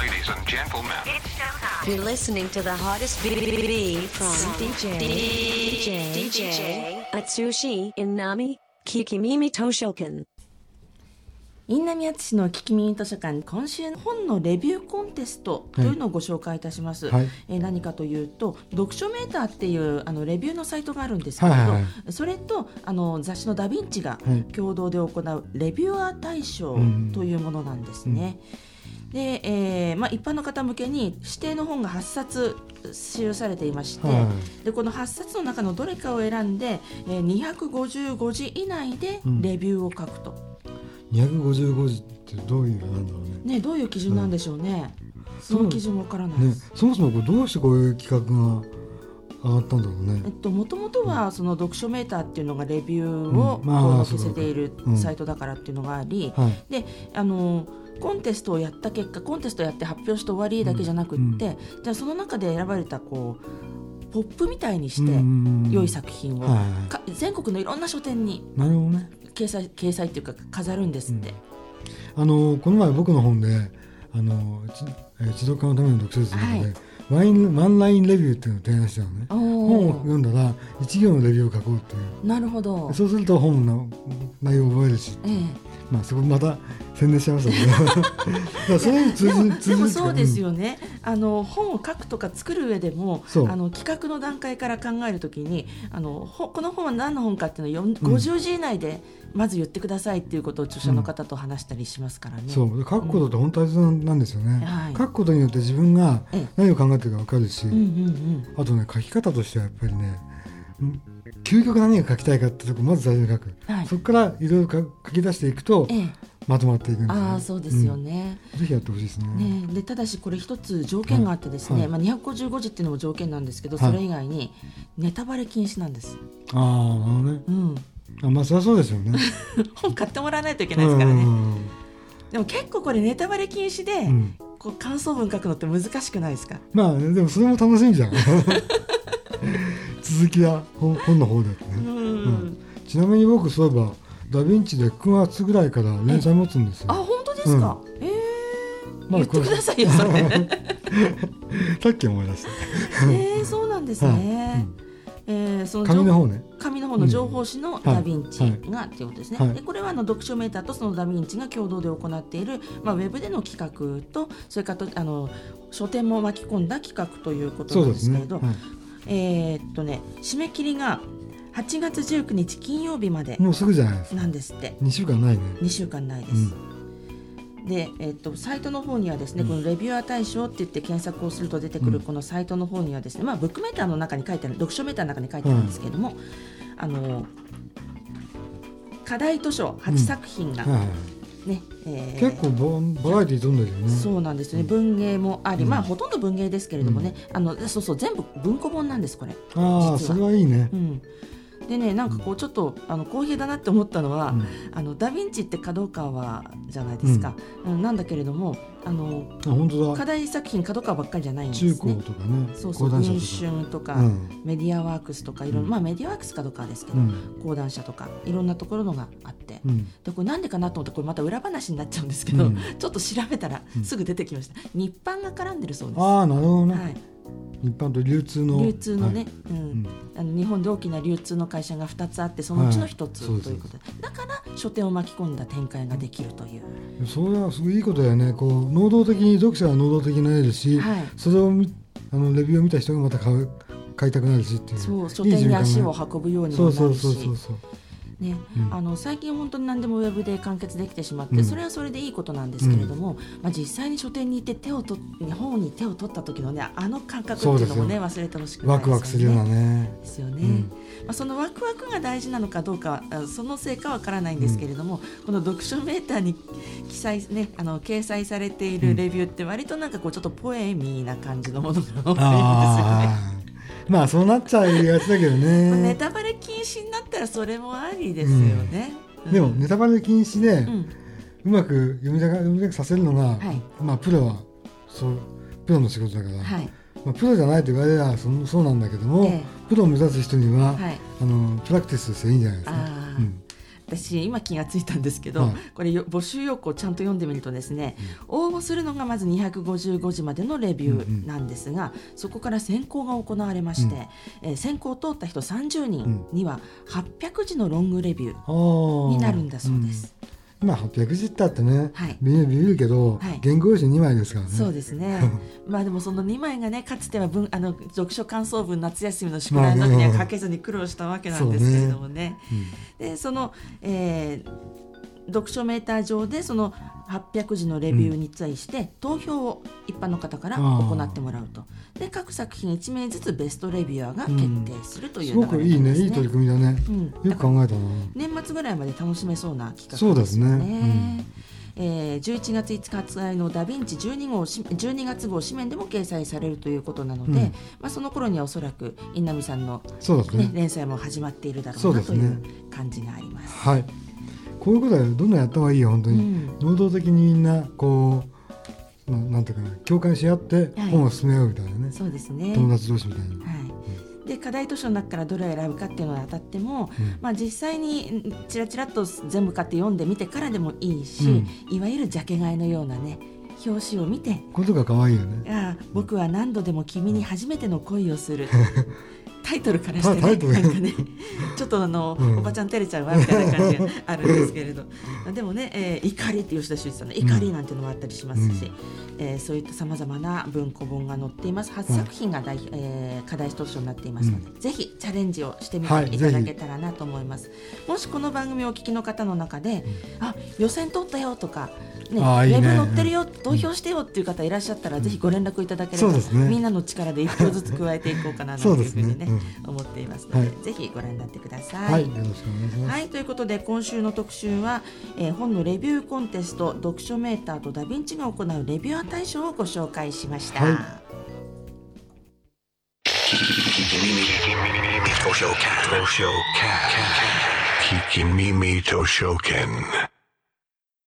Ladies and gentlemen, You're listening to the hottest BBB from DJ DJ DJ Atsushi Inami Kikimimi Toshokan. インナミアツシの聞き耳図書館今週本のレビューコンテストというのをご紹介いたします、はい。えー何かというと読書メーターっていうあのレビューのサイトがあるんですけれど、はいはいはそれとあの雑誌のダ・ヴィンチがはい。共同で行うレビュアー大賞うん。というものなんですね。で、えーまあ、一般の方向けに指定の本が8冊記されていまして、はでこの8冊の中のどれかを選んで、えー、255字以内でうんレビューを書くと。255字ってどういうなんだろうねね、どういう基準なんでしょうね。その基準わからないでねす。そもそもこれどうしてこういう企画が上がったんだろうね。えっと、もともとはその読書メーターっていうのがレビューをこう載せているうん。サイトだからっていうのがあり、はい。であのコンテストをやった結果コンテストやって発表して終わりだけじゃなくって、じゃあその中で選ばれたこうポップみたいにしてうん良い作品を、はい全国のいろんな書店になるほどね。掲載掲載っていうか飾るんですって。あのこの前僕の本であの持続化のための読書術の中で、はい。ワインワンラインレビューっていうのを提案したのね。お本をー読んだら一行のレビューを書こうっていう。なるほど。そうすると本の内容を覚えるしええ。まあそこまた宣伝しちゃいましたけどそれに通じでも通じでもそうですよ、よね、あの本を書くとか作る上でもあの企画の段階から考えるときにあのほこの本は何の本かっていうのをよん50字以内でまず言ってくださいっていうことを著者の方と話したりしますからね。うんそう。で書くことって本当大切なんですよね、はい。書くことによって自分がええ。何を考えてるか分かるし、うんうんあとね書き方としてはやっぱりねうん究極何が書きたいかってとこまず最初に書く、はい。そこからいろいろ書書き出していくとうん、ええ、まとまっていくんですよ。ねああそうですよね。うん。ぜひやってほしいですね。ね、でただしこれ一つ条件があってですね、はい。まあ、255字っていうのも条件なんですけど、はい。それ以外にネタバレ禁止なんです、ああなるほどね。うん、あまあそりゃそうですよね。本買ってもらわないといけないですからね、うんでも結構これネタバレ禁止で、うん。こう感想文書くのって難しくないですか？まあねでもそれも楽しみじゃん 続きは本本の方だとね、うん、うん。ちなみに僕そういえばダ・ヴィンチで9月ぐらいから連載持つんですよ。あ本当ですか、ええまあ言ってくださいよそれ。さっき思い出したえー、そうなんですね、えーその紙の方ね。紙の方の情報誌のダ・ヴィンチはいがっていうことですね、はい。でこれはあの読書メーターとそのダ・ヴィンチが共同で行っている、まあ、ウェブでの企画とそれからとあの書店も巻き込んだ企画ということなんですすけれど、ね。はいえーっとね締め切りが8月19日金曜日までもうすぐじゃないですか。なんですって。2週間ないね。2週間ないです。で、えっと、サイトの方にはですね、このレビュアー対象って言って検索をすると出てくるこのサイトの方にはですね、まあ、ブックメーターの中に書いてある読書メーターの中に書いてあるんですけれども、あの課題図書8作品がね、えー。結構ババラエティー飛んでるよね。そうなんですね。文芸もあり、うん。まあほとんど文芸ですけれどもね、あのそうそう全部文庫本なんですこれ。ああそれはいいね。うんでねなんかこうちょっとあの公平だなって思ったのは、うん。あのダ・ヴィンチって角川じゃないですか、うん。なんだけれどもあの課題作品角川ばっかりじゃないんです中ね。高とかねそうそう講談文社とか。春とか、うん。メディアワークスとかいろうん。まあメディアワークス角川ですけど、うん。講談社とかいろんなところのがあって、うん。でこれなんでかなと思ってこれまた裏話になっちゃうんですけど、うん。ちょっと調べたらうんすぐ出てきました、日版が絡んでるそうです。ああなるほどね、はい、一般と流通の。流通のね、うん。ん。あの日本で大きな流通の会社が2つあってそのうちの1つはいということで、だから書店を巻き込んだ展開ができるという、はい、それはすごいいいことだよね。こう能動的に読者は能動的になれるし、はい。それを見あのレビューを見た人がまた買う買いたくなるしっていう。そう書いい店に足を運ぶようにそうそうもなるしそうそうそうね。うん。あの最近本当に何でもウェブで完結できてしまって、うん。それはそれでいいことなんですけれども、まあ、実際に書店に行って手を取っ本に手を取った時のねあの感覚っていうのもね忘れてほしくないワクワクするようなね。ですよね、うん。まあ、そのワクワクが大事なのかどうかあそのせいかわからないんですけれども、この読書メーターに記載、ね、あの掲載されているレビューって割となんかこうちょっとポエミーな感じのものが多いんですよね。まあそうなっちゃいがちだけど まあネねタバレ禁止になったらそれもありですよね。うん。でもネタバレ禁止で、うまく読みたか読みたくさせるのが、はい。まあプロはそうプロの仕事だから、はい。まあ、プロじゃないと言われればそのそうなんだけども、ええ。プロを目指す人には、はい。あのプラクティスしていいんじゃないですか。私今気がついたんですけど、はい。これよ募集要項をちゃんと読んでみるとですね、応募するのがまず255字までのレビューなんですが、そこから選考が行われまして、えー選考を通った人30人には800字のロングレビュー。になるんだそうです。うんまあ800字ってあってね、はい。ビビビるけど、はい。原稿用紙2枚ですからね。そうですね。まあでもその2枚がねかつては文あの読書感想文夏休みの宿題の時には書けずに苦労したわけなんですけれどもね。でその、えー読書メーター上でその800字のレビューに対して投票を一般の方から行ってもらうと。で各作品1名ずつベストレビュアーが決定するというす流れごくいいねいい取り組みだね、うん。よく考えたな。年末ぐらいまで楽しめそうな企画そうですね。えー11月5日発売のダヴィンチ12号し12月号紙面でも掲載されるということなので、うん。まあ、その頃にはおそらく稲波さんの、ね。ね連載も始まっているだろうなといそう感じがあります。はい。こういうことはどんどんやった方がいいよ本当に、うん。能動的にみんなこうななんていうかな共感し合ってはい。本を進めようみたいなね、そうですね。友達同士みたいに、はい、で課題図書の中からどれを選ぶかっていうのにあたっても、まあ、実際にんちらちらっと全部買って読んでみてからでもいいし、いわゆるジャケ買いのようなね表紙を見て。ことが可愛いよね。ああ僕は何度でも君に初めての恋をする タイトルからしてねなんかね ちょっとあの、うん。おばちゃん照れちゃうわみたいな感じがあるんですけれど。でもね、えー怒りって吉田修一さんの怒りなんていうのもあったりしますし、えーそういったさまざまな文庫本が載っています。8作品が大、えー課題図書になっていますので、ぜひチャレンジをしてみはいていただけたらなと思います、もしこの番組をお聞きの方の中で、あ予選通ったよとか、ね、ウェブ載ってるよ、投票してよっていう方いらっしゃったら、ぜひご連絡いただければ、ね。みんなの力で一票ずつ加えていこうかななんていうふうにね思っていますので、はい。ぜひご覧になってくださはい、よろしくお願いします、はい、ということで今週の特集は、えー本のレビューコンテスト読書メーターとダヴィンチが行うレビュアー大賞をご紹介しました。はい。図書券図書券